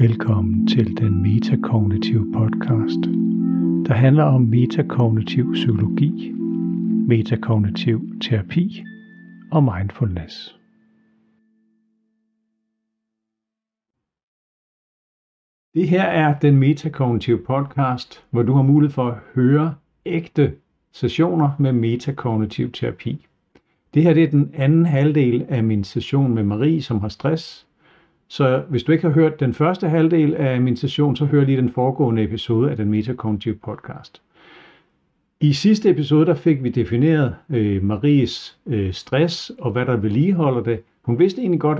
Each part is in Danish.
Velkommen til den metakognitive podcast, der handler om metakognitiv psykologi, metakognitiv terapi og mindfulness. Det her er den metakognitive podcast, hvor du har mulighed for at høre ægte sessioner med metakognitiv terapi. Det her det er den anden halvdel af min session med Marie, som har stress. Så hvis du ikke har hørt den første halvdel af min session, så hør lige den foregående episode af den metakognitive podcast. I sidste episode der fik vi defineret øh, Maries øh, stress og hvad der vedligeholder det. Hun vidste egentlig godt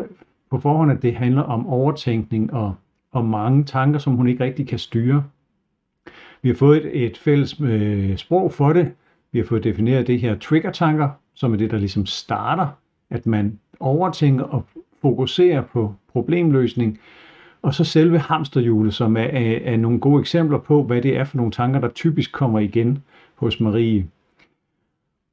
på forhånd, at det handler om overtænkning og, og mange tanker, som hun ikke rigtig kan styre. Vi har fået et, et fælles øh, sprog for det. Vi har fået defineret det her trigger-tanker, som er det, der ligesom starter, at man overtænker og fokuserer på problemløsning. Og så selve hamsterhjulet, som er, er, er nogle gode eksempler på, hvad det er for nogle tanker, der typisk kommer igen hos Marie.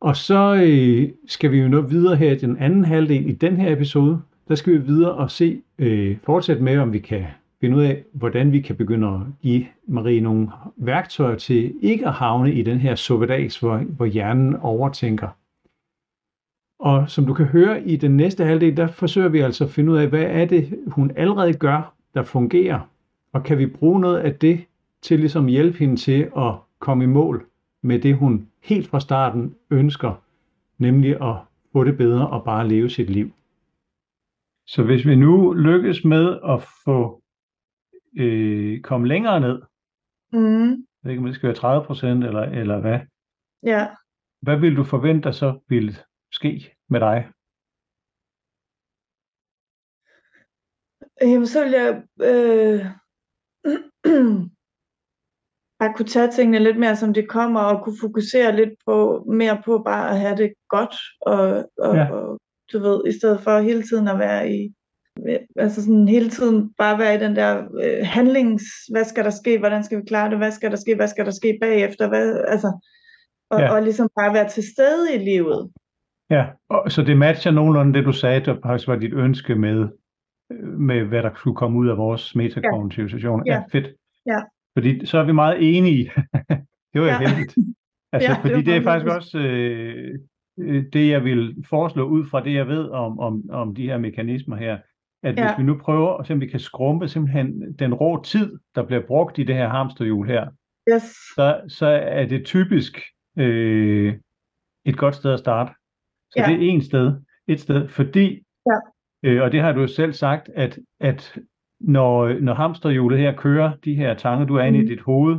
Og så øh, skal vi jo nå videre her i den anden halvdel i den her episode. Der skal vi videre og se, øh, fortsætte med, om vi kan finde ud af, hvordan vi kan begynde at give Marie nogle værktøjer til ikke at havne i den her suppedags, hvor, hvor hjernen overtænker. Og som du kan høre i den næste halvdel, der forsøger vi altså at finde ud af, hvad er det, hun allerede gør, der fungerer, og kan vi bruge noget af det til ligesom hjælpe hende til at komme i mål med det, hun helt fra starten ønsker, nemlig at få det bedre og bare leve sit liv. Så hvis vi nu lykkes med at få øh, komme længere ned, Mm. jeg ved ikke om det skal være 30 procent eller, eller hvad, Ja. hvad vil du forvente, der så vil ske med dig? Jamen, så vil jeg øh, bare kunne tage tingene lidt mere, som de kommer, og kunne fokusere lidt på mere på bare at have det godt, og, og, Ja. og du ved, i stedet for hele tiden at være i, altså sådan hele tiden bare være i den der øh, handlings, hvad skal der ske, hvordan skal vi klare det, hvad skal der ske, hvad skal der ske bagefter, hvad, altså, og, ja. og ligesom bare være til stede i livet. Ja, og, så det matcher nogenlunde det, du sagde, der faktisk var dit ønske med, øh, med hvad der skulle komme ud af vores metakognitive session. Ja. Ja. ja, fedt. Ja. Fordi så er vi meget enige. det var jo Ja. heldigt. Altså, Ja, ja, det fordi var det er faktisk også øh, øh, det, jeg vil foreslå ud fra det, jeg ved om, om, om de her mekanismer her. At Ja. hvis vi nu prøver at se, om vi kan skrumpe simpelthen den rå tid, der bliver brugt i det her hamsterhjul her, Yes. så, så er det typisk øh, et godt sted at starte. Så Ja. det er en sted, et sted, fordi, Ja. øh, og det har du jo selv sagt, at, at når, når hamsterhjulet her kører, de her tanker, du er inde i Mhm. dit hoved,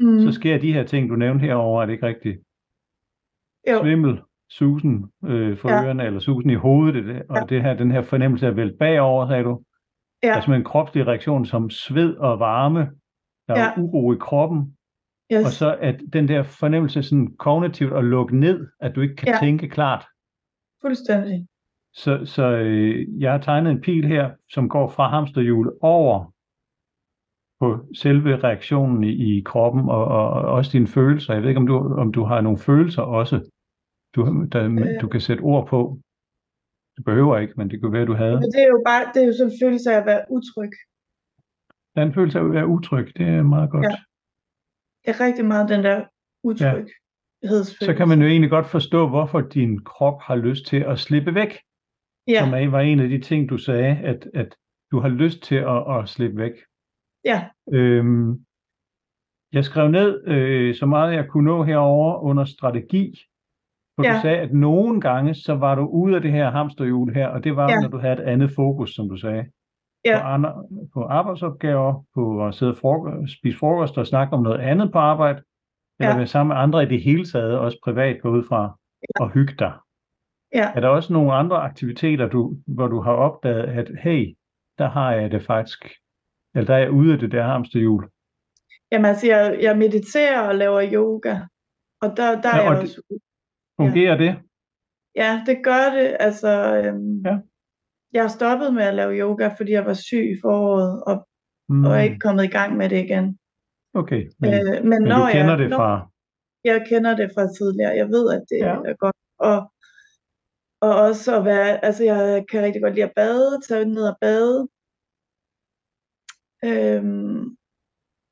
Mm. så sker de her ting, du nævnte herover, er det ikke rigtigt? Jo. Svimmel, susen øh, for Ja. ørerne, eller susen i hovedet, det, og Ja. det her, den her fornemmelse af at vælte bagover, sagde du. Ja. Er simpelthen en kropslig reaktion som sved og varme, der er Ja. uro i kroppen, Yes. og så at den der fornemmelse sådan kognitivt at lukke ned, at du ikke kan Ja. tænke klart. Fuldstændig. Så, så øh, jeg har tegnet en pil her, som går fra hamsterhjulet over på selve reaktionen i, i kroppen og, og, og også dine følelser. Jeg ved ikke, om du, om du har nogle følelser også, du, der, Øh. du kan sætte ord på. Det behøver ikke, men det kunne være, du havde. Men det er jo bare, det er jo sådan en følelse af at være utryg. Der er en følelse af at være utryg, det er meget godt. Ja. Det er rigtig meget den der utryghedsfølelse. Så kan man jo egentlig godt forstå, hvorfor din krop har lyst til at slippe væk. Ja, Som var en af de ting, du sagde, at, at du har lyst til at, at slippe væk. ja, Øhm, jeg skrev ned øh, så meget jeg kunne nå herover under strategi. For Ja. du sagde, at nogle gange, så var du ude af det her hamsterhjul her, og det var, Ja. når du havde et andet fokus, som du sagde. Ja. På, andre, på arbejdsopgaver, på at sidde og frokost, spise frokost og snakke om noget andet på arbejde, eller Ja. være sammen med andre i det hele taget, også privat gå ud fra, og hygge dig. ja. Er der også nogle andre aktiviteter, du, hvor du har opdaget, at hey, der har jeg det faktisk, eller der er jeg ude af det der hamsterhjul? Jamen altså, jeg, jeg mediterer og laver yoga. Og der, der Ja, er jeg og det- også Fungerer det? Ja, det gør det. Altså, øhm, Ja. jeg har stoppet med at lave yoga, fordi jeg var syg i foråret, og, Mm, og er ikke kommet i gang med det igen. Okay, men, øh, men men når du kender jeg, det når, fra... jeg kender det fra tidligere. Jeg ved, at det Ja. er godt. Og, og også at være, altså jeg kan rigtig godt lide at bade, tage ned og bade. Øhm,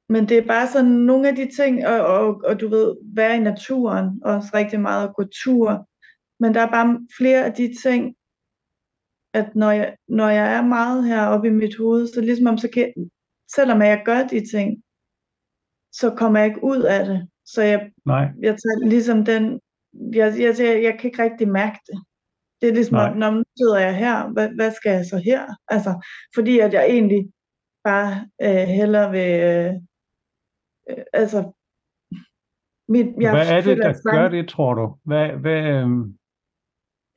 men det er bare sådan nogle af de ting, og, og, og du ved, være i naturen, også rigtig meget at gå tur. Men der er bare flere af de ting, at når jeg, når jeg er meget heroppe i mit hoved, så ligesom om så kan, selvom jeg gør de ting, så kommer jeg ikke ud af det. Så jeg, Nej. jeg tager ligesom den, jeg, jeg, jeg, jeg kan ikke rigtig mærke det. Det er ligesom, Nej. når nu sidder jeg her, hvad, hvad skal jeg så her? Altså, fordi at jeg egentlig bare øh, hellere vil, øh, øh, altså, mit, jeg Hvad er det, der sang- gør det, tror du? Hvad, hvad, øhm,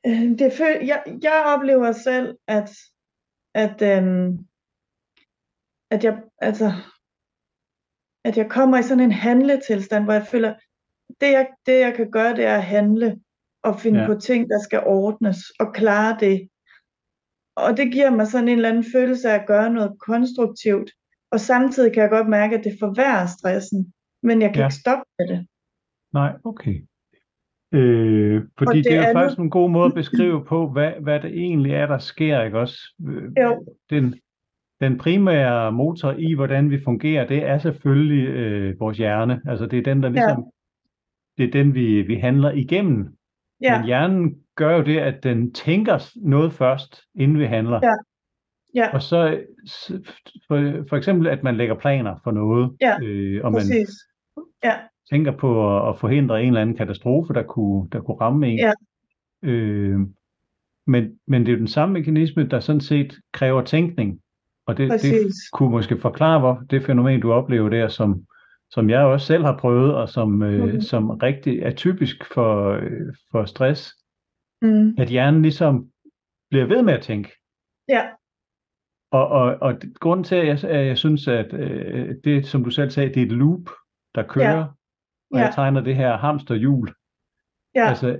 Øh, det føl, jeg, jeg oplever selv, at, at, øhm, at jeg, altså, at jeg kommer i sådan en handletilstand, hvor jeg føler, det jeg, det jeg kan gøre, det er at handle og finde Ja. på ting, der skal ordnes og klare det. Og det giver mig sådan en eller anden følelse af at gøre noget konstruktivt. Og samtidig kan jeg godt mærke, at det forværrer stressen, men jeg kan Ja. ikke stoppe med det. nej, okay. Øh, fordi det det, er jo andet- faktisk en god måde at beskrive på, hvad, hvad det egentlig er, der sker, ikke også? Øh, Jo. Den, den primære motor i, hvordan vi fungerer, det er selvfølgelig øh, vores hjerne. Altså det er den, der ligesom, det er den, vi, vi handler igennem. Ja, Men hjernen gør jo det, at den tænker noget først, inden vi handler. Ja. ja Og så for, for eksempel, at man lægger planer for noget, Ja, øh, og man præcis. Ja, tænker på at, at forhindre en eller anden katastrofe, der kunne, der kunne ramme en. Ja. Øh, men, men det er jo den samme mekanisme, der sådan set kræver tænkning. Og det, det kunne måske forklare, hvor det fænomen, du oplever der, som, som jeg også selv har prøvet, og som, øh, Mhm. som rigtig er typisk for, øh, for stress, Mm. at hjernen ligesom bliver ved med at tænke. Ja, Og, og, og grunden til, at jeg, at jeg synes, at øh, det, som du selv sagde, det er et loop, der kører, og Ja. jeg tegner det her hamsterhjul. ja, Altså,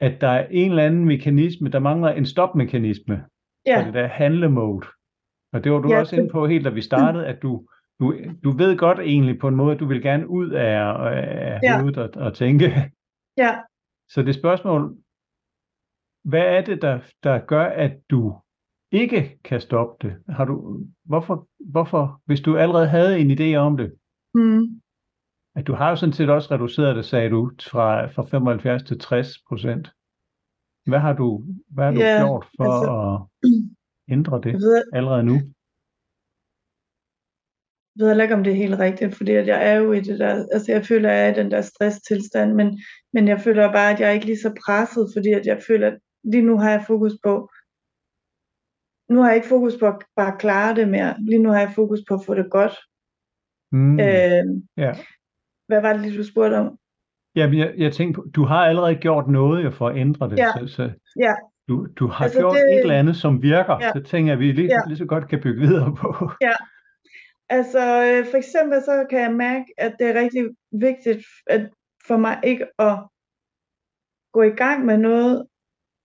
at der er en eller anden mekanisme, der mangler en stopmekanisme, ja. ja, det der handlemode. Og det var du Ja, også inde på helt, da vi startede, at du, du, du ved godt egentlig på en måde, at du vil gerne ud af, af Ja. hovedet og, og tænke. ja. Så det spørgsmål, hvad er det, der, der gør, at du ikke kan stoppe det? Har du, hvorfor, hvorfor, hvis du allerede havde en idé om det, Mm. at du har jo sådan set også reduceret det, sagde du, fra, fra 75 til 60 procent. Hvad har du, hvad har du Ja, gjort for altså- at ændre det Jeg ved, allerede nu? jeg ved heller ikke, om det er helt rigtigt, fordi at jeg er jo i det der, altså jeg føler, at jeg er i den der stresstilstand, men, men jeg føler bare, at jeg er ikke lige så presset, fordi at jeg føler, at lige nu har jeg fokus på, nu har jeg ikke fokus på at bare klare det mere, lige nu har jeg fokus på at få det godt. Mm. Øh, Ja. hvad var det lige, du spurgte om? Jamen, jeg, jeg tænkte på, du har allerede gjort noget jo for at ændre det. Ja. Så, så Ja. Du, du har Altså, gjort det- et eller andet, som virker. Ja. Så tænker jeg, at vi lige, Ja. lige så godt kan bygge videre på. Altså, øh, for eksempel så kan jeg mærke, at det er rigtig vigtigt at for mig ikke at gå i gang med noget,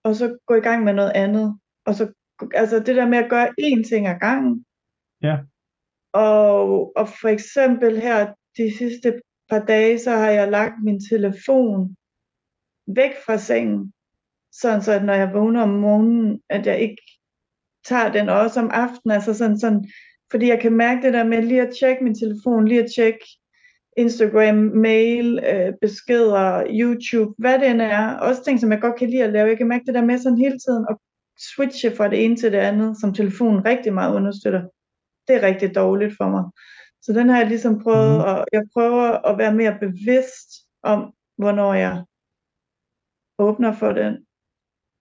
og så gå i gang med noget andet. Og så, altså det der med at gøre én ting ad gangen. Ja. Og, og for eksempel her de sidste par dage, så har jeg lagt min telefon væk fra sengen. Sådan så, at når jeg vågner om morgenen, at jeg ikke tager den også om aftenen. Altså sådan, sådan, fordi jeg kan mærke det der med lige at tjekke min telefon, lige at tjekke Instagram, mail, øh, beskeder, YouTube, hvad det end er. Også ting, som jeg godt kan lide at lave. Jeg kan mærke det der med sådan hele tiden at switche fra det ene til det andet, som telefonen rigtig meget understøtter. Det er rigtig dårligt for mig. Så den har jeg ligesom prøvet, Mhm. og jeg prøver at være mere bevidst om, hvornår jeg åbner for den.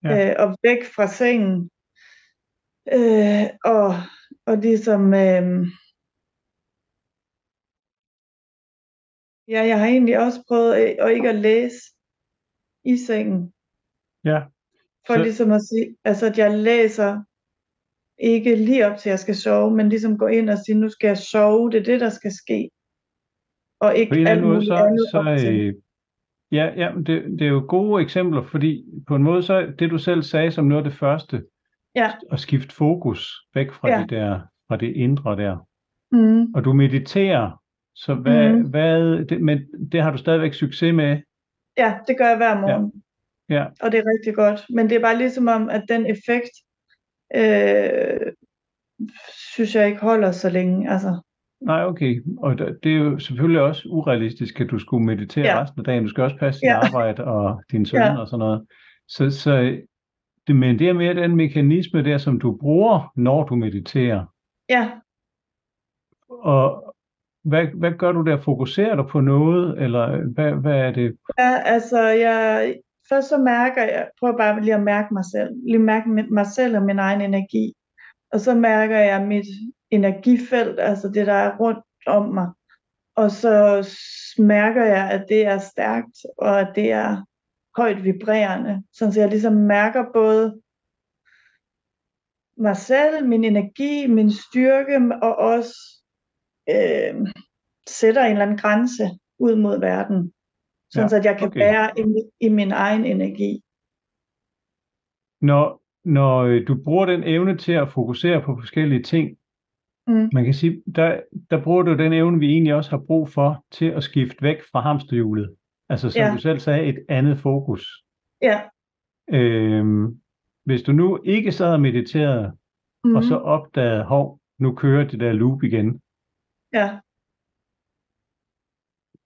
Ja. Øh, og væk fra sengen. Øh, og, og ligesom, øh, ja, jeg har egentlig også prøvet at, at ikke at læse i sengen. Ja. For Så- ligesom at sige, altså at jeg læser ikke lige op til, at jeg skal sove, men ligesom gå ind og sige, nu skal jeg sove, det er det, der skal ske. Og ikke På en eller anden måde, så, så øh, ja, ja det, det er jo gode eksempler, fordi på en måde, så det du selv sagde som noget af det første, Ja. at skifte fokus væk fra, Ja. det der, fra det indre der. Mm. Og du mediterer, så hvad, Mhm. hvad det, men det har du stadigvæk succes med? Ja, det gør jeg hver morgen. Ja. Og det er rigtig godt. Men det er bare ligesom om, at den effekt, øh, synes jeg ikke holder så længe. Altså, Nej, okay. Og det er jo selvfølgelig også urealistisk, at du skulle meditere Ja. resten af dagen. Du skal også passe dit Ja. arbejde og din søn Ja. og sådan noget. Så, så det, men det er mere den mekanisme der, som du bruger, når du mediterer. ja, Og hvad, hvad gør du der? Fokuserer du på noget, eller hvad, hvad er det? ja, altså jeg, først så mærker jeg, prøver bare lige at mærke mig selv, lige mærke mi- mig selv og min egen energi. Og så mærker jeg mit energifelt, altså det der er rundt om mig. Og så mærker jeg, at det er stærkt, og at det er højt vibrerende. Sådan så jeg ligesom mærker både mig selv, min energi, min styrke, og også øh, sætter en eller anden grænse ud mod verden. Sådan Ja, så at jeg kan okay. være i, i min egen energi. Når, når øh, du bruger den evne til at fokusere på forskellige ting, Mm. man kan sige, der, der bruger du den evne, vi egentlig også har brug for, til at skifte væk fra hamsterhjulet. Altså som Ja. du selv sagde, et andet fokus. Ja. Øhm, hvis du nu ikke sad og mediterede, Mm. og så opdagede, hov, nu kører det der loop igen. Ja.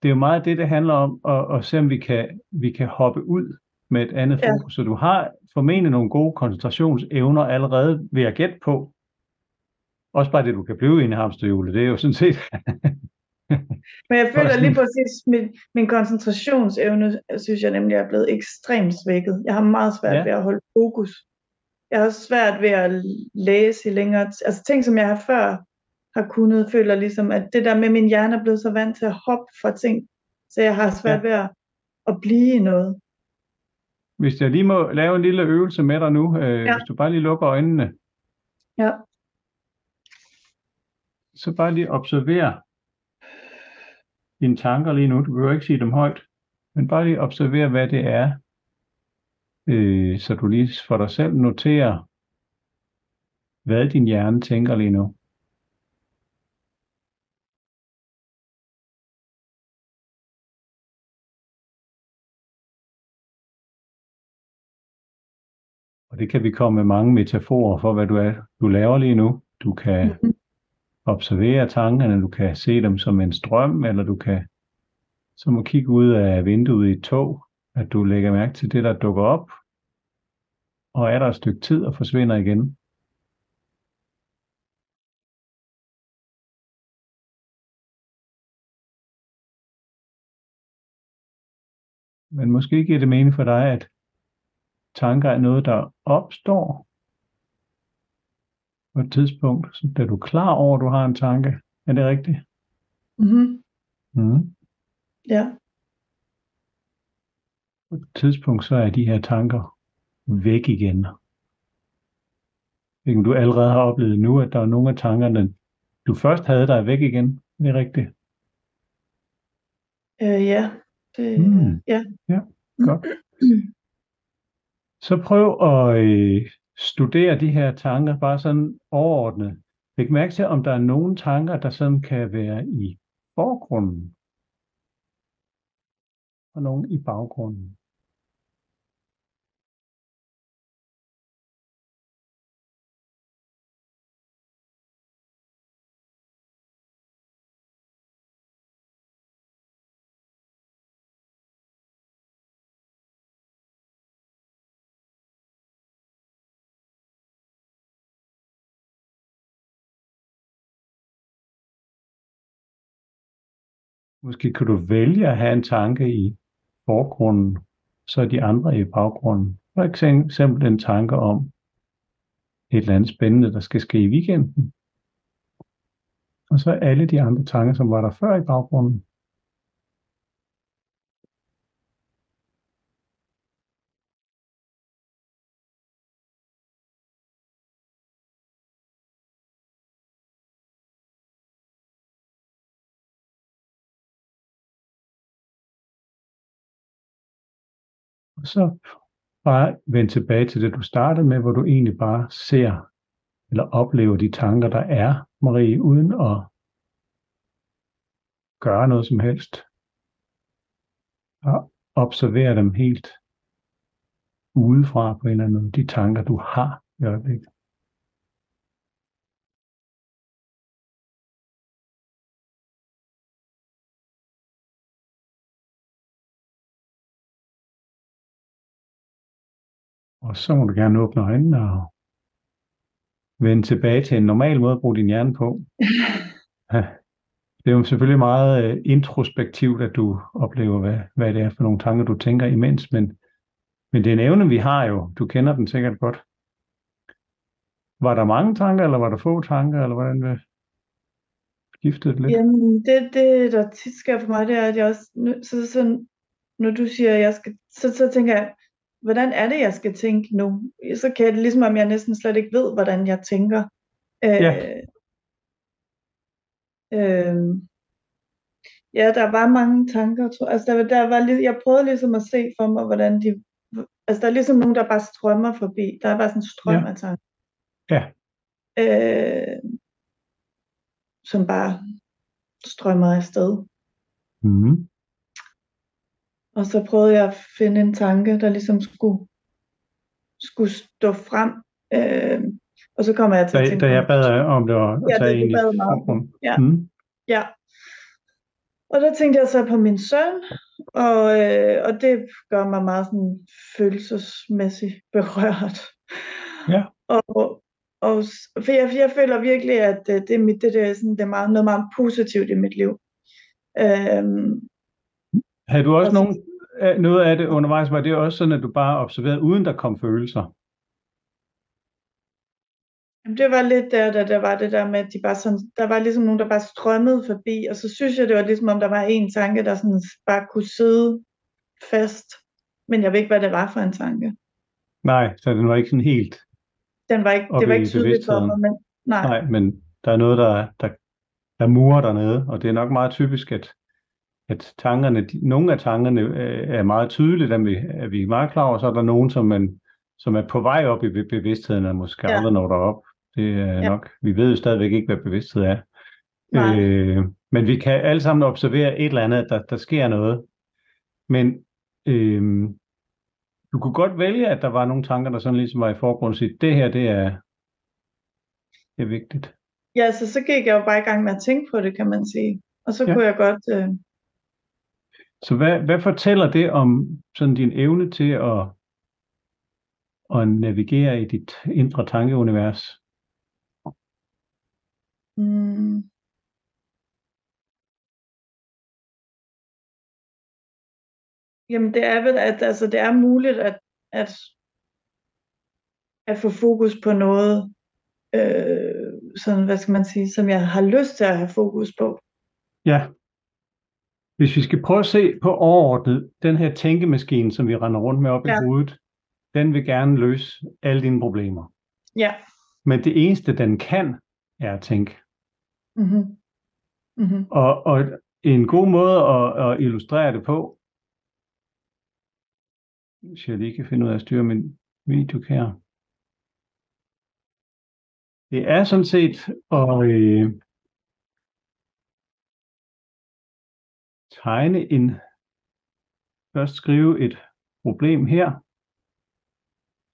Det er jo meget det, det handler om, at, at se om vi kan, vi kan hoppe ud med et andet Ja. fokus. Så du har formentlig nogle gode koncentrationsevner allerede ved at gætte på. Også bare det, du kan blive i hamsterhjulet, det er jo sådan set... Men jeg føler lige præcis, min, min koncentrationsevne, synes jeg nemlig er blevet ekstremt svækket. Jeg har meget svært Ja. ved at holde fokus. Jeg har også svært ved at læse i længere t- Altså ting, som jeg har før har kunnet, føler ligesom, at det der med min hjerne er blevet så vant til at hoppe fra ting, så jeg har svært Ja. ved at, at blive i noget. Hvis jeg lige må lave en lille øvelse med dig nu, øh, Ja. hvis du bare lige lukker øjnene, Ja. så bare lige observer dine tanker lige nu. Du behøver ikke sige dem højt, men bare lige observer, hvad det er, øh, så du lige for dig selv noterer, hvad din hjerne tænker lige nu. Og det kan vi komme med mange metaforer for, hvad du er, du laver lige nu. Du kan Mhm. observere tankerne, du kan se dem som en strøm, eller du kan som at kigge ud af vinduet i et tog, at du lægger mærke til det, der dukker op, og er der et stykke tid og forsvinder igen. Men måske giver det mening for dig, at tanker er noget, der opstår på et tidspunkt, så da du klar over, at du har en tanke. Er det rigtigt? Mm-hmm. Mm. Ja. På et tidspunkt, så er de her tanker væk igen. Om du allerede har oplevet nu, at der er nogle af tankerne, du først havde, der er væk igen. Er det rigtigt? Øh, ja. Det, Mm. ja. Ja, godt. Så prøv at øh, studere de her tanker bare sådan overordnet. Læg mærke til, om der er nogle tanker, der sådan kan være i forgrunden, og nogle i baggrunden. Måske kan du vælge at have en tanke i forgrunden, så er de andre i baggrunden. For eksempel en tanke om et eller andet spændende, der skal ske i weekenden. Og så alle de andre tanker, som var der før i baggrunden. Og så bare vend tilbage til det, du startede med, hvor du egentlig bare ser eller oplever de tanker, der er, Marie, uden at gøre noget som helst. Og observere dem helt udefra på en eller anden måde, de tanker, du har i øjeblikket. Og så må du gerne åbne øjnene og vende tilbage til en normal måde at bruge din hjerne på. Ja. Det er jo selvfølgelig meget øh, introspektivt, at du oplever, hvad, hvad det er for nogle tanker, du tænker imens, men, men det er en evne, vi har jo. Du kender den sikkert godt. Var der mange tanker, eller var der få tanker, eller hvordan det skiftede det lidt? Jamen, det, det der tit sker for mig, det er, at jeg også, så, så, når du siger, at jeg skal, så, så tænker jeg, hvordan er det, jeg skal tænke nu? Så kan det ligesom, om jeg næsten slet ikke ved, hvordan jeg tænker. Øh, Ja. øh, ja, der var mange tanker. Tror, altså, der, der var, jeg prøvede ligesom at se for mig, hvordan de... Altså, der er ligesom nogen, der bare strømmer forbi. Der er bare sådan en strøm Ja. af tanker. Ja. Øh, som bare strømmer afsted. Mm-hmm. Og så prøvede jeg at finde en tanke, der ligesom skulle, skulle stå frem. Øh, og så kommer jeg til at Da, tænke da jeg bad om det at Ja, tage det- i bad mig om det. Ja. Mm. Ja. Og der tænkte jeg så på min søn, og, øh, og det gør mig meget sådan følelsesmæssigt berørt. Ja. Og, og for jeg, jeg føler virkelig, at øh, det, er mit, det, der, sådan, det er meget, noget meget positivt i mit liv. Øhm, Havde du også Og øh, noget af det undervejs, var det også sådan, at du bare observerede, uden der kom følelser? Jamen, det var lidt der, da der var det der med, at de bare sådan, der var ligesom nogen, der bare strømmede forbi, og så synes jeg, det var ligesom om, der var en tanke, der sådan bare kunne sidde fast, men jeg ved ikke, hvad det var for en tanke. Nej, så den var ikke sådan helt, Den var ikke, det var ikke tydeligt for mig, men nej, nej, men der er noget, der, der, der murer dernede, og det er nok meget typisk, at, at tankerne, de, nogle af tankerne øh, er meget tydelige, dem vi, er vi meget klar over, så er der nogen, som, man, som er på vej op i be- bevidstheden, og måske Ja. aldrig når derop. Det er Ja. nok, vi ved jo stadigvæk ikke, hvad bevidsthed er. nej. Øh, men vi kan alle sammen observere et eller andet, at der, der sker noget. Men øh, du kunne godt vælge, at der var nogle tanker, der sådan ligesom var i forgrunden og sige, det her, det er, det er vigtigt. Ja, så, så gik jeg jo bare i gang med at tænke på det, kan man sige. Og så ja. kunne jeg godt, øh, Så hvad, hvad fortæller det om sådan din evne til at, at navigere i dit indre tankeunivers? mm, jamen det er vel, at altså, det er muligt at, at, at få fokus på noget, øh, sådan, hvad skal man sige, som jeg har lyst til at have fokus på. Ja. Hvis vi skal prøve at se på overordnet, den her tænkemaskine, som vi render rundt med op Ja. i hovedet, den vil gerne løse alle dine problemer. Ja. Men det eneste, den kan, er at tænke. Mm-hmm. Mm-hmm. Og, og en god måde at, at illustrere det på, hvis jeg lige kan finde ud af at styre min video her. Det er sådan set at øh, tegne en, først skrive et problem her.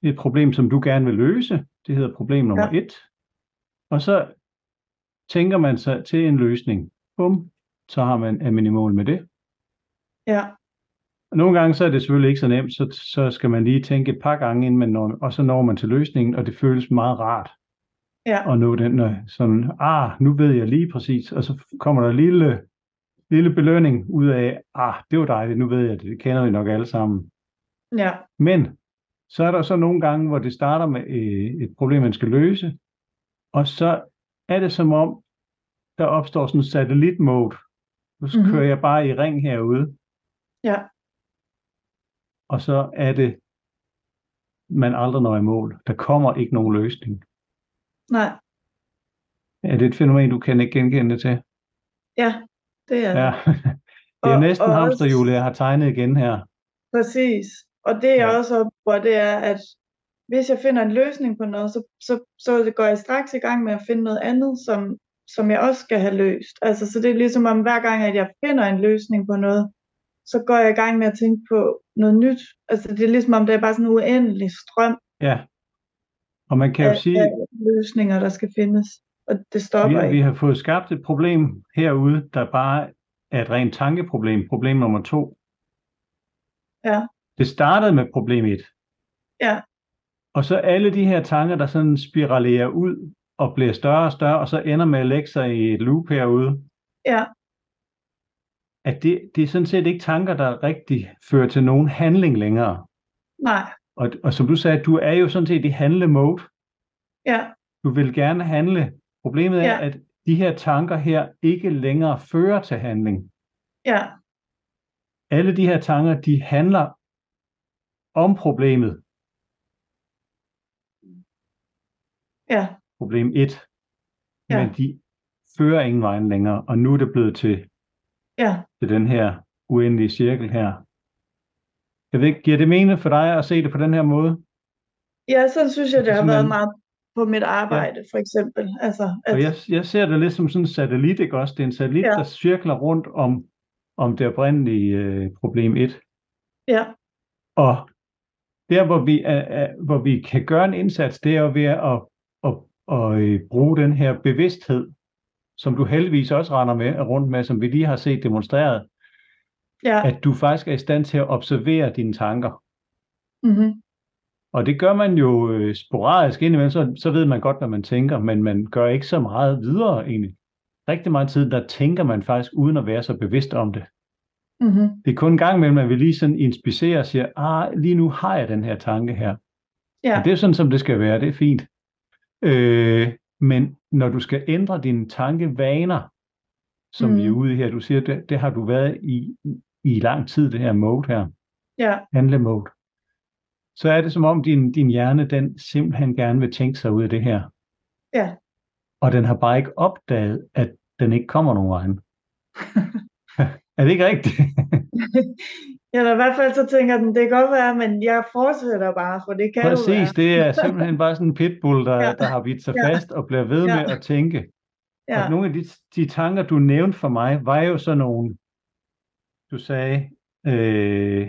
Er et problem, som du gerne vil løse. Det hedder problem nummer Ja. et. Og så tænker man sig til en løsning. Bum, så har man, er man i mål med det. Ja. Og Nogle gange så er det selvfølgelig ikke så nemt, så, så skal man lige tænke et par gange, inden man når, og så når man til løsningen, og det føles meget rart Ja. at nå den, når, sådan, ah, nu ved jeg lige præcis, og så kommer der en lille, lille belønning ud af, ah, det var dejligt, nu ved jeg det, det kender vi nok alle sammen. Ja. Men så er der så nogle gange, hvor det starter med øh, et problem, man skal løse, og så er det som om, der opstår sådan en satellit-mode. Nu Mhm. kører jeg bare i ring herude, Ja. og så er det, man aldrig når i mål. Der kommer ikke nogen løsning. Nej. Er det et fænomen, du kan ikke genkende til? Ja. Det er. Ja. Det er Og- næsten og hamsterhjul, jeg har tegnet igen her. Præcis. Og det jeg Ja. også oplever, det er, at hvis jeg finder en løsning på noget, så, så, så går jeg straks i gang med at finde noget andet, som, som jeg også skal have løst. Altså, så det er ligesom om hver gang, at jeg finder en løsning på noget, så går jeg i gang med at tænke på noget nyt. Altså det er ligesom om, det er bare sådan en uendelig strøm Ja. Og man kan jo af, sige, af løsninger, der skal findes. Og det vi, stopper vi ikke. har fået skabt et problem herude, der bare er et rent tankeproblem. Problem nummer to. Ja. Det startede med problem et. Ja. Og så alle de her tanker, der sådan spiralerer ud og bliver større og større, og så ender med at lægge sig i et loop herude, Ja, at det, det er sådan set ikke tanker, der rigtig fører til nogen handling længere. nej, Og, og som du sagde, du er jo sådan set i handle-mode. ja, Du vil gerne handle. Problemet er, Ja. at de her tanker her ikke længere fører til handling. ja, Alle de her tanker, de handler om problemet. ja, Problem 1. Ja. Men de fører ingen vejen længere. Og nu er det blevet til, ja. til den her uendelige cirkel her. Jeg ved ikke, giver det mening for dig at se det på den her måde? Ja, sådan synes jeg, det har været meget på mit arbejde, for eksempel. Altså, at, Og jeg, jeg ser det lidt som sådan en satellit, ikke også? Det er en satellit, Ja. der cirkler rundt om, om det oprindelige øh, problem 1. ja, Og der, hvor vi, er, er, hvor vi kan gøre en indsats, det er jo ved at, at, at, at øh, bruge den her bevidsthed, som du heldigvis også render med, rundt med, som vi lige har set demonstreret, ja, at du faktisk er i stand til at observere dine tanker. mm-hmm. Og det gør man jo øh, sporadisk indimellem, så, så ved man godt, hvad man tænker, men man gør ikke så meget videre egentlig. Rigtig meget tid, der tænker man faktisk uden at være så bevidst om det. Mm-hmm. Det er kun en gang imellem, man vil lige sådan inspicere og siger, ah, lige nu har jeg den her tanke her. ja, Og det er sådan, som det skal være, det er fint. Øh, men når du skal ændre dine tankevaner, som mm. vi er Mhm. ude her, du siger, det, det har du været i, i lang tid, det her mode her, ja, handle-mode, så er det som om din, din hjerne, den simpelthen gerne vil tænke sig ud af det her. ja, Og den har bare ikke opdaget, at den ikke kommer nogen vejen. er det ikke rigtigt? ja, i hvert fald så tænker den, det kan godt være, men jeg fortsætter bare, for det kan jo være. Præcis, det er simpelthen bare sådan en pitbull, der, Ja. der har bidt sig Ja. fast og bliver ved Ja. med at tænke. Ja, Og nogle af de, de tanker, du nævnte for mig, var jo sådan nogle, du sagde, øh,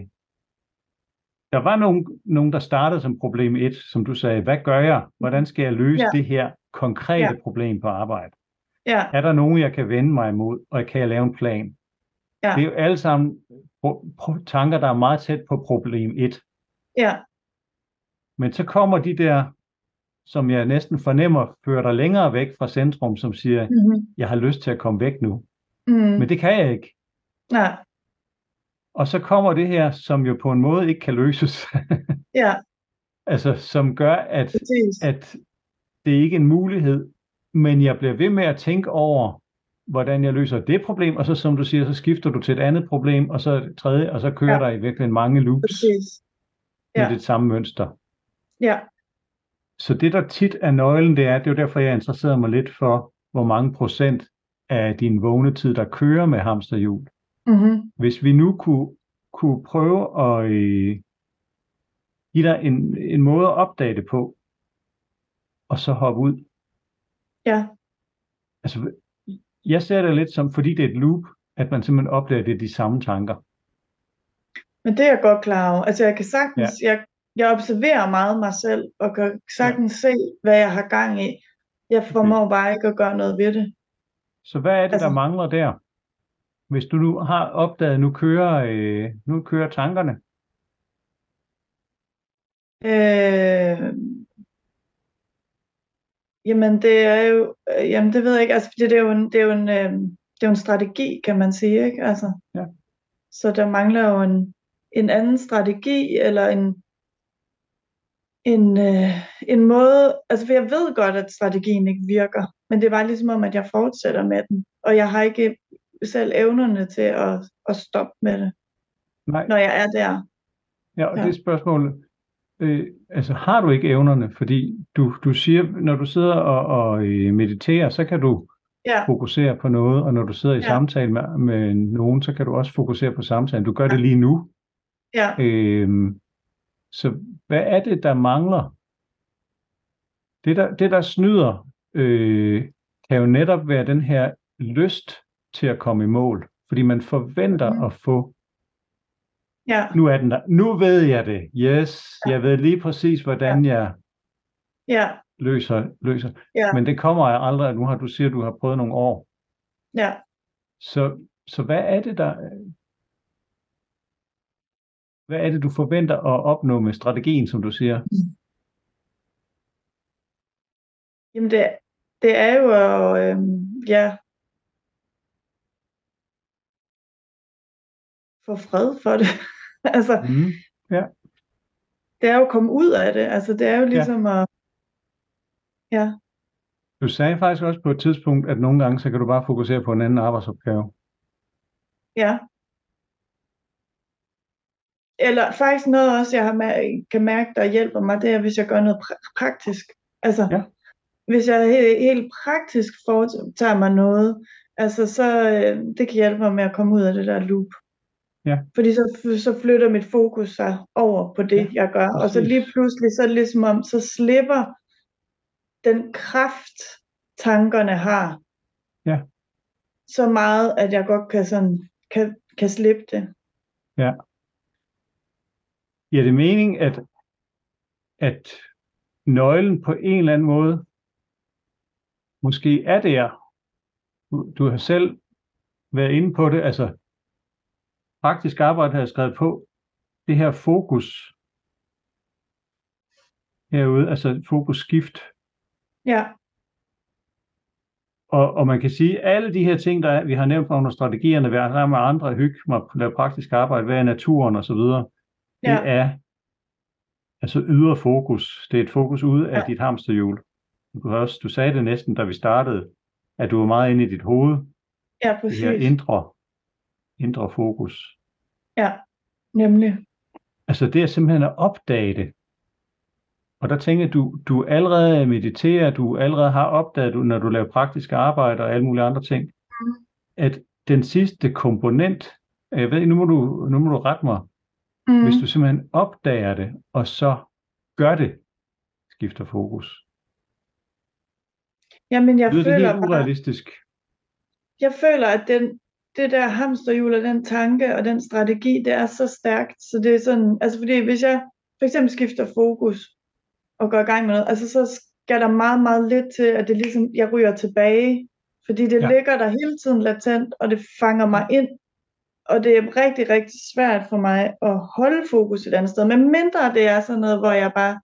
der var nogen, nogen, der startede som problem 1, som du sagde, hvad gør jeg? Hvordan skal jeg løse Ja. det her konkrete Ja. problem på arbejde? ja, Er der nogen, jeg kan vende mig imod, og kan jeg lave en plan? Ja. Det er jo alle sammen tanker, der er meget tæt på problem 1. ja, Men så kommer de der, som jeg næsten fornemmer, fører dig længere væk fra centrum, som siger, mm-hmm. jeg har lyst til at komme væk nu. mm, Men det kan jeg ikke. nej, Og så kommer det her, som jo på en måde ikke kan løses. ja, altså, som gør, at, præcis. at det ikke er en mulighed, men jeg bliver ved med at tænke over, hvordan jeg løser det problem, og så som du siger, så skifter du til et andet problem, og så et tredje, og så kører Ja. der i virkeligheden mange loops Præcis. med Ja. det samme mønster. Ja, Så det, der tit er nøglen, det er, det er jo derfor, jeg interesserer mig lidt for, hvor mange procent af din vågne tid, der kører med hamsterhjul. Mm-hmm. Hvis vi nu kunne, kunne prøve at øh, give dig en, en måde at opdage det på, og så hoppe ud. ja, Altså, jeg ser det lidt som, fordi det er et loop, at man simpelthen opdager, at det er de samme tanker. men det er jeg godt klar over. Altså, jeg kan sagtens, jeg, jeg observerer meget mig selv, og kan sagtens se, hvad jeg har gang i. Jeg formår bare ikke at gøre noget ved det. Så hvad er det, Altså- der mangler der? Hvis du nu har opdaget, nu kører, øh, nu kører tankerne, Øh, jamen det er jo, øh, jamen det ved jeg ikke, altså fordi det er jo en, det er jo en, øh, det er jo en strategi, kan man sige, ikke? Altså, Ja. Så der mangler jo en, en anden strategi, eller en, en, øh, en måde, altså for jeg ved godt, at strategien ikke virker, men det bare ligesom om, at jeg fortsætter med den, og jeg har ikke selv evnerne til at, at stoppe med det, nej, når jeg er der. ja, og Ja. det er spørgsmålet, øh, altså har du ikke evnerne? Fordi du, du siger, når du sidder og, og øh, mediterer, så kan du Ja, fokusere på noget, og når du sidder i Ja. samtale med, med nogen, så kan du også fokusere på samtalen. Du gør det lige nu. ja, Øhm, så hvad er det, der mangler? Det, der, det, der snyder, øh, kan jo netop være den her lyst til at komme i mål. Fordi man forventer Mhm. at få, ja, nu er den der, nu ved jeg det, yes, jeg ved lige præcis, hvordan jeg ja, løser, løser. Ja. Men det kommer jeg aldrig, nu har du siger, du har prøvet nogle år. ja. Så, så hvad er det, der... Hvad er det, du forventer at opnå med strategien, som du siger? Jamen det, det er jo at, øh, ja, få fred for det. altså, Mm. Ja. det er jo at komme ud af det. Altså, det er jo ligesom at, ja, Du sagde faktisk også på et tidspunkt, at nogle gange, så kan du bare fokusere på en anden arbejdsopgave. ja. Eller faktisk noget også, jeg har mær- kan mærke, der hjælper mig, det er, hvis jeg gør noget pra- praktisk. Altså, Ja. hvis jeg helt, helt praktisk foretager mig noget, altså så øh, det kan hjælpe mig med at komme ud af det der loop. Ja. Fordi så, så flytter mit fokus sig over på det, Ja, jeg gør. Og så lige pludselig, så er det ligesom om, så slipper den kraft, tankerne har, Ja. så meget, at jeg godt kan, sådan, kan, kan slippe det. Giver det mening, at, at nøglen på en eller anden måde måske er der? Du, du har selv været inde på det, altså praktisk arbejde har jeg skrevet på, det her fokus herude, altså fokusskift. Ja, Og, og man kan sige, at alle de her ting, der er, vi har nævnt under strategierne, være sammen med andre, hygge mig, lave praktisk arbejde, være i naturen osv., det ja, er altså ydre fokus. Det er et fokus ude af Ja. dit hamsterhjul. Du, også, du sagde det næsten, da vi startede, at du var meget inde i dit hoved. ja, Det præcis. her indre, indre fokus. Ja, nemlig. Altså det er simpelthen at opdage det. Og der tænker du, du allerede mediterer, du allerede har opdaget, når du laver praktisk arbejde og alle mulige andre ting, Mm. at den sidste komponent, jeg ved ikke, nu må du, nu må du rette mig, Mm. hvis du simpelthen opdager det, og så gør det, skifter fokus. Jamen, jeg Lyder det føler helt bare, urealistisk? jeg føler, at den, det der hamsterhjul og den tanke og den strategi, det er så stærkt, så det er sådan, altså fordi hvis jeg for eksempel skifter fokus og går i gang med noget, altså så skal der meget, meget lidt til, at det ligesom, jeg ryger tilbage, fordi det Ja. ligger der hele tiden latent, og det fanger mig ind, og det er rigtig, rigtig svært for mig at holde fokus et andet sted, men mindre det er sådan noget, hvor jeg bare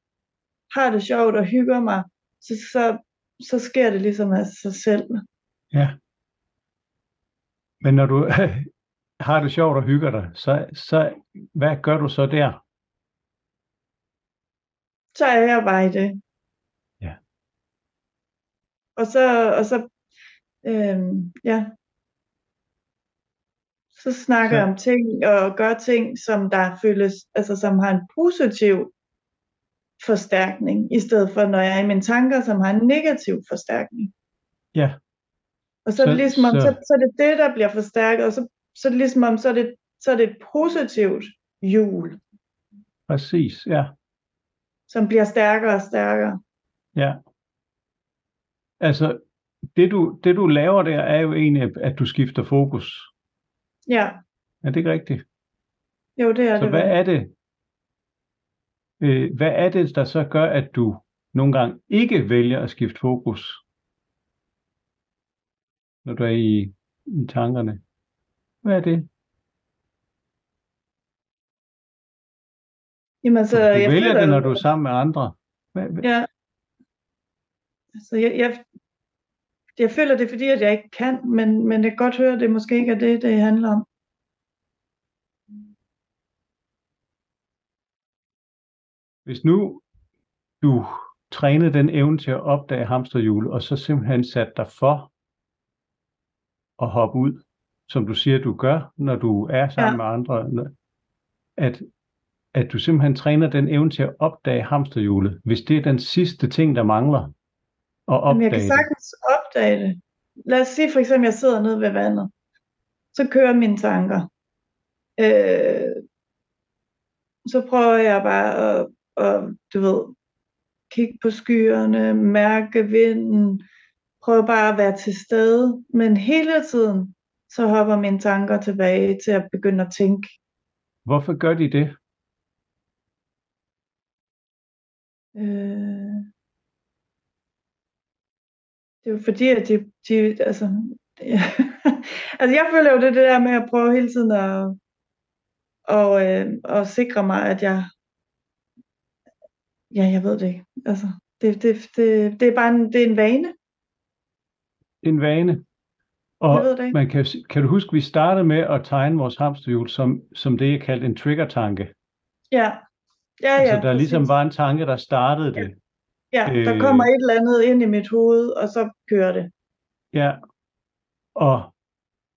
har det sjovt og hygger mig, så, så, så sker det ligesom af sig selv. Ja. Men når du har det sjovt og hygger dig, så, så hvad gør du så der? så er jeg bare i det. Ja. Og så, og så, øhm, ja. Så snakker Så- jeg om ting og gør ting, som der føles, altså som har en positiv forstærkning, i stedet for når jeg er i mine tanker, som har en negativ forstærkning. Ja. Og så er det Så- ligesom om, så- så, så er det det, der bliver forstærket, og så, så er det ligesom om, så er det, så er det et positivt hjul, Præcis, ja. som bliver stærkere og stærkere. Ja. Altså, det du, det du laver der, er jo egentlig, at du skifter fokus. Ja, Er det ikke rigtigt? jo det er Så det. hvad vel. er det? Øh, hvad er det, der så gør, at du nogle gange ikke vælger at skifte fokus? Når du er i, i tankerne. Hvad er det? Jamen, så du jeg vælger føler det, når du er sammen med andre. Hvad, hvad? Ja. Så jeg, jeg, jeg føler det fordi, at jeg ikke kan, men, men jeg kan godt høre, at det måske ikke er det, det handler om. Hvis nu du trænede den evne til at opdage hamsterhjulet, og så simpelthen satte dig for at hoppe ud, som du siger, du gør, når du er sammen Ja. med andre, at, at du simpelthen træner den evne til at opdage hamsterhjulet, hvis det er den sidste ting, der mangler, at Men opdage jeg kan det. sagtens opdage det. Lad os sige for eksempel, jeg sidder nede ved vandet. Så kører mine tanker. Øh, så prøver jeg bare at, at, du ved, kigge på skyerne, mærke vinden, prøve bare at være til stede. Men hele tiden, så hopper mine tanker tilbage til at begynde at tænke. Hvorfor gør de det? Øh, det er jo fordi, at de, de altså, ja. altså jeg føler jo det, det der med at prøve hele tiden at, og, øh, og sikre mig, at jeg, ja, jeg ved det ikke. Altså, Det, det, det, det er bare en, det er en vane. En vane. Og man kan, kan du huske, vi startede med at tegne vores hamsterhjul som, som det, jeg kaldte en trigger-tanke. Ja. Ja, ja, altså, der ligesom præcis. var en tanke, der startede det. Ja, der øh, kommer et eller andet ind i mit hoved, og så kører det. Ja. Og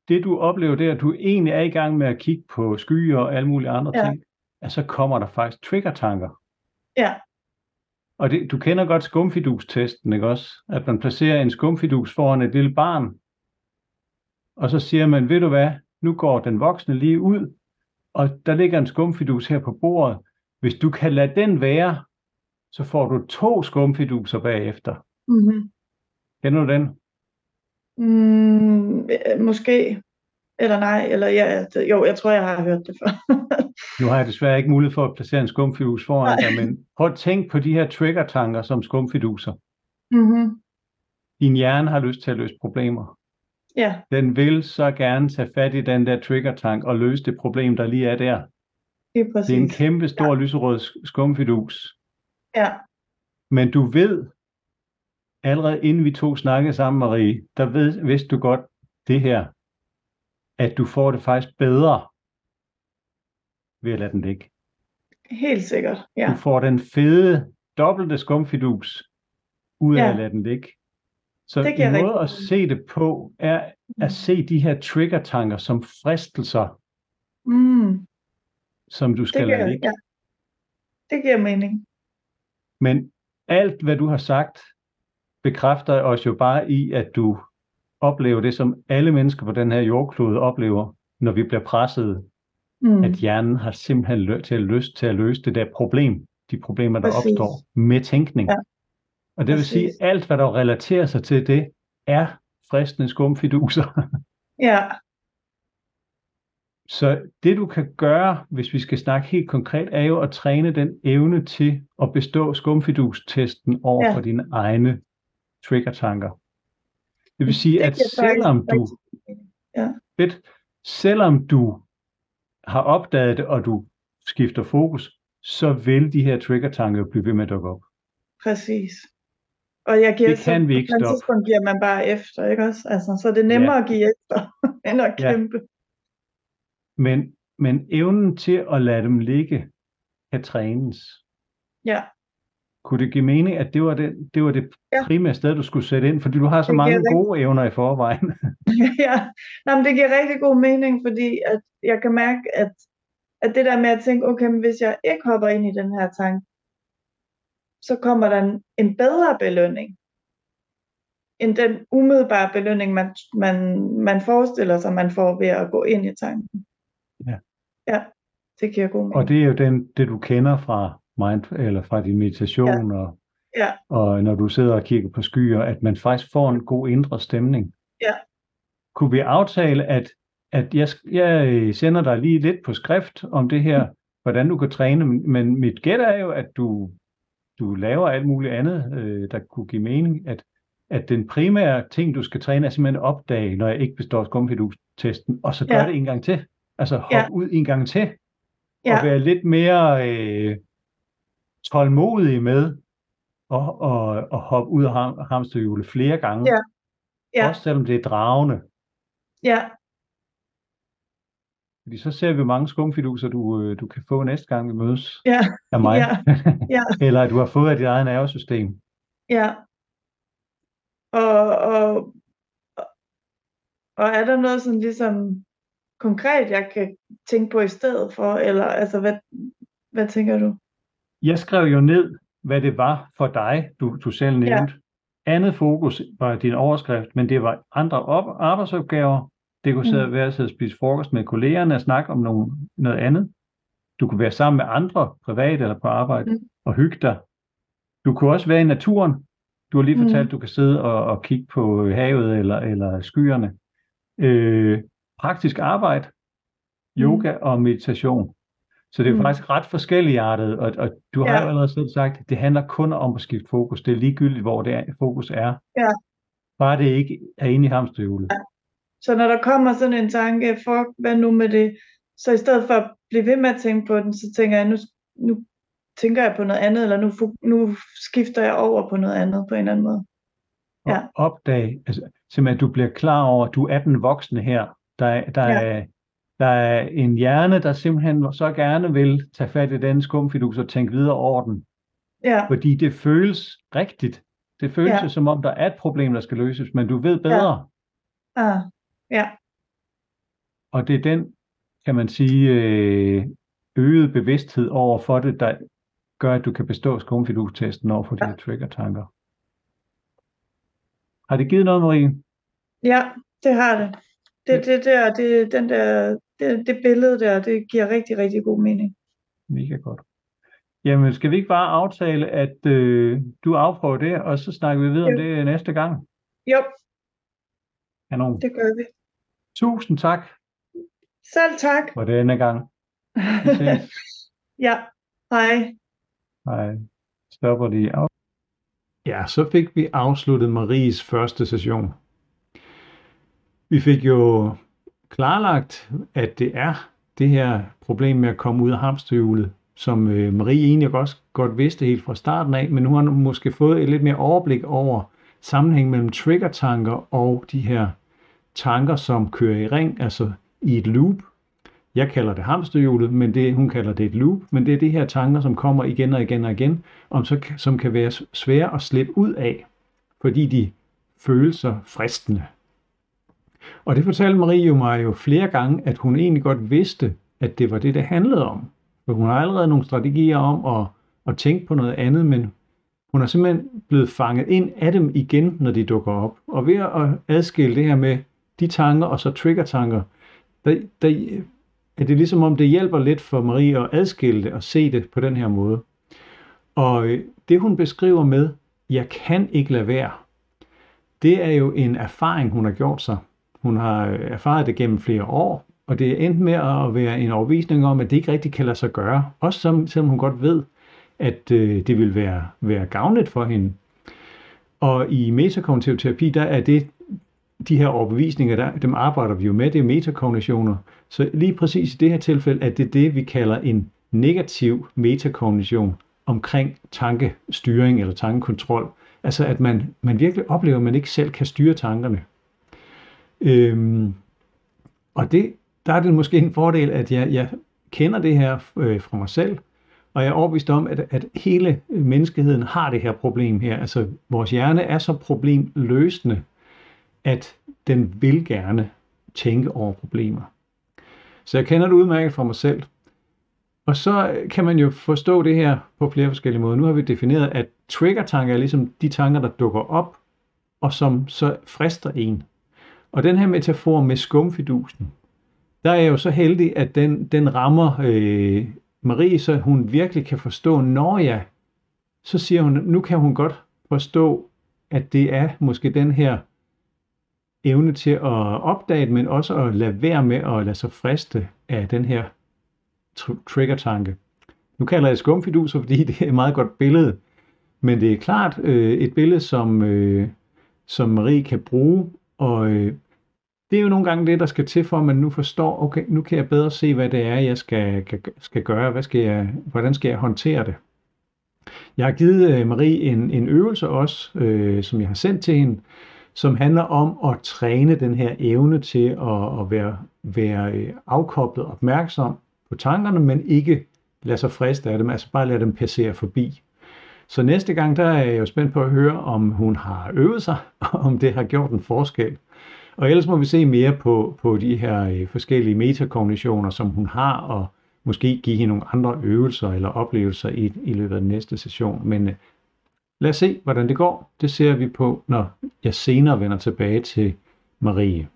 det du oplever, det er, at du egentlig er i gang med at kigge på skyer og alle mulige andre Ja. ting, at så kommer der faktisk trigger-tanker. Ja, Og det, du kender godt skumfidus-testen, ikke også? At man placerer en skumfidus foran et lille barn, og så siger man, ved du hvad, nu går den voksne lige ud, og der ligger en skumfidus her på bordet. Hvis du kan lade den være, så får du to skumfiduser bagefter. mm-hmm. Kender du den? mm, måske. Eller nej, eller ja, det- jo, jeg tror, jeg har hørt det før. Nu har jeg desværre ikke mulighed for at placere en skumfidus foran Nej. dig, men prøv at tænke på de her trigger-tanker som skumfiduser. mm-hmm. Din hjerne har lyst til at løse problemer. Ja, Den vil så gerne tage fat i den der trigger-tank og løse det problem, der lige er der. lige præcis. Det er en kæmpe stor ja. lyserød sk- skumfidus. Ja, Men du ved, allerede inden vi to snakkede sammen, Marie, der ved, vidste du godt det her, at du får det faktisk bedre ved at lade den ligge. helt sikkert. Ja, Du får den fede, dobbelte skumfidus ud af Ja. at lade den ligge. Så Det en måde rigtig at se det på, er at se de her trigger-tanker som fristelser, mm, som du det, skal lade giver, ligge. ja. det giver mening. Men alt, hvad du har sagt, bekræfter os jo bare i, at du oplever det, som alle mennesker på den her jordklode oplever, når vi bliver presset, Mm, at hjernen har simpelthen lø- til at lyst til at løse det der problem, de problemer, der Præcis. opstår med tænkning. Ja. Og det vil Præcis. sige, at alt, hvad der relaterer sig til det, er fristende skumfiduser. ja, Så det du kan gøre, hvis vi skal snakke helt konkret, er jo at træne den evne til at bestå skumfidus-testen over Ja. for dine egne trigger-tanker. Det vil sige, at selvom du. Ja, fedt, selvom du har opdaget det, og du skifter fokus, så vil de her trigger-tanker blive ved med at dukke op. præcis. Og jeg giver Det kan så, vi ikke stoppe. tidspunkt giver man bare efter, ikke også? Altså, så er det nemmere Ja. at give efter, end at Ja. kæmpe. Men, men evnen til at lade dem ligge kan trænes. Ja, Kunne det give mening, at det var det, det, var det Ja. primære sted, du skulle sætte ind? Fordi du har så Det mange rigtig- gode evner i forvejen. ja. Nå, men det giver rigtig god mening, fordi at jeg kan mærke, at, at det der med at tænke, okay, men hvis jeg ikke hopper ind i den her tank, så kommer der en, en bedre belønning, end den umiddelbare belønning, man, man, man forestiller sig, man får ved at gå ind i tanken. Ja. Ja, det giver god mening. Og det er jo den, det, du kender fra mind, eller fra din meditation, ja. og, Ja, og når du sidder og kigger på skyer, at man faktisk får en god indre stemning. Ja. Kunne vi aftale, at, at jeg, jeg sender dig lige lidt på skrift om det her, hvordan du kan træne, men- men mit gæt er jo, at du, du laver alt muligt andet, øh, der kunne give mening, at, at den primære ting, du skal træne, er simpelthen at opdage, når jeg ikke består skumfidus-testen, og så gør Ja. det en gang til. Altså hop Ja. ud en gang til, ja, og være lidt mere øh, tålmodig med at, at, at hoppe ud af ham, hamsterhjulet flere gange. Ja. Ja. Også selvom det er dragende. ja, Fordi så ser vi hvor mange skumfiduser, du, øh, du kan få næste gang, vi mødes ja, af mig. Ja. Ja. Eller at du har fået af dit eget nervesystem. ja. Og, og, og er der noget sådan ligesom konkret, jeg kan tænke på i stedet for, eller altså, hvad, hvad tænker du? Jeg skrev jo ned, hvad det var for dig, du, du selv nævnte. Ja. Andet fokus var din overskrift, men det var andre op- arbejdsopgaver. Det kunne sidde, Mm. være at sidde og spise frokost med kollegerne og snakke om nogle, noget andet. Du kunne være sammen med andre, privat eller på arbejde, Mm. og hygge dig. Du kunne også være i naturen. Du har lige Mm. fortalt, du kan sidde og, og kigge på havet eller, eller skyerne. Øh, praktisk arbejde, yoga og meditation. Så det er Mm. faktisk ret forskelligartet, og, og du har Ja. jo allerede selv sagt, at det handler kun om at skifte fokus. Det er ligegyldigt, hvor det er, fokus er. Ja. Bare det ikke er inde i hamsterhjulet. Så når der kommer sådan en tanke, fuck, hvad nu med det? Så i stedet for at blive ved med at tænke på den, så tænker jeg, nu, nu tænker jeg på noget andet, eller nu, nu skifter jeg over på noget andet på en eller anden måde. Ja. Og opdag, altså simpelthen, at du bliver klar over, at du er den voksne her. Der, der, ja. er, der er en hjerne, der simpelthen så gerne vil tage fat i den skumfidus og tænke videre over den. Ja. Fordi det føles rigtigt. Det føles ja. som om, der er et problem, der skal løses, men du ved bedre. Ja. Ah. Ja. Og det er den, kan man sige, øh, øget bevidsthed over for det, der gør, at du kan bestå skumfidus-testen over for ja. dine trigger-tanker. Har det givet noget, Marie? Ja, det har det. Det, det der, det, den der, det, det billede der, det giver rigtig, rigtig god mening. Mega godt. Jamen, skal vi ikke bare aftale, at øh, du afprøver det, og så snakker vi videre jo. om det næste gang? Jo. Kanon. Det gør vi. Tusind tak. Selv tak. For denne gang. ja, hej. Hej. Stopper lige af. Ja, så fik vi afsluttet Maries første session. Vi fik jo klarlagt, at det er det her problem med at komme ud af hamsterhjulet, som øh, Marie egentlig også godt vidste helt fra starten af, men nu har hun måske fået et lidt mere overblik over sammenhængen mellem triggertanker og de her tanker, som kører i ring, altså i et loop. Jeg kalder det hamsterhjulet, men det, hun kalder det et loop, men det er de her tanker, som kommer igen og igen og igen, om så, som kan være svære at slippe ud af, fordi de føles så fristende. Og det fortalte Marie jo mig jo flere gange, at hun egentlig godt vidste, at det var det, det handlede om. For hun har allerede nogle strategier om at, at tænke på noget andet, men hun er simpelthen blevet fanget ind af dem igen, når de dukker op. Og ved at adskille det her med de tanker og så trigger-tanker, der, der er det ligesom om, det hjælper lidt for Marie at adskille det og se det på den her måde. Og øh, det hun beskriver med, jeg kan ikke lade være, det er jo en erfaring, hun har gjort sig. Hun har øh, erfaret det gennem flere år, og det er endt med at være en overvisning om, at det ikke rigtig kan lade sig gøre. Også som, selvom hun godt ved, at øh, det vil være, være gavnligt for hende. Og i metakognitiv terapi, der er det de her overbevisninger, der, dem arbejder vi jo med, det er metakognitioner. Så lige præcis i det her tilfælde, at det er det, vi kalder en negativ metakognition omkring tankestyring eller tankekontrol. Altså at man, man virkelig oplever, at man ikke selv kan styre tankerne. Øhm, og det, der er det måske en fordel, at jeg, jeg kender det her øh, fra mig selv, og jeg er overbevist om, at, at hele menneskeheden har det her problem her. Altså vores hjerne er så problemløsende, at den vil gerne tænke over problemer. Så jeg kender det udmærket fra mig selv. Og så kan man jo forstå det her på flere forskellige måder. Nu har vi defineret, at trigger-tanker er ligesom de tanker, der dukker op, og som så frister en. Og den her metafor med skumfidusen, der er jeg jo så heldig, at den, den rammer øh, Marie, så hun virkelig kan forstå, når jeg, så siger hun, nu kan hun godt forstå, at det er måske den her evne til at opdage det, men også at lade være med at lade sig friste af den her tr- trigger-tanke. Nu kalder jeg det skumfiduser, fordi det er et meget godt billede, men det er klart øh, et billede, som, øh, som Marie kan bruge, og øh, det er jo nogle gange det, der skal til for, at man nu forstår, okay, nu kan jeg bedre se, hvad det er, jeg skal, skal gøre, hvad skal jeg, hvordan skal jeg håndtere det. Jeg har givet øh, Marie en, en øvelse også, øh, som jeg har sendt til hende, som handler om at træne den her evne til at, at være, være øh, afkoblet opmærksom på tankerne, men ikke lade sig friste af dem, altså bare lade dem passere forbi. Så næste gang, der er jeg jo spændt på at høre, om hun har øvet sig, og om det har gjort en forskel. Og ellers må vi se mere på, på de her øh, forskellige metakognitioner, som hun har, og måske give hende nogle andre øvelser eller oplevelser i, i løbet af den næste session. Men øh, Lad os se, hvordan det går. Det ser vi på, når jeg senere vender tilbage til Marie.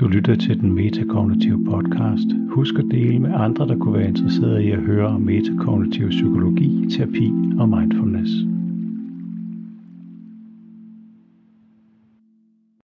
Du lytter til den metakognitive podcast. Husk at dele med andre, der kunne være interesserede i at høre om metakognitiv psykologi, terapi og mindfulness.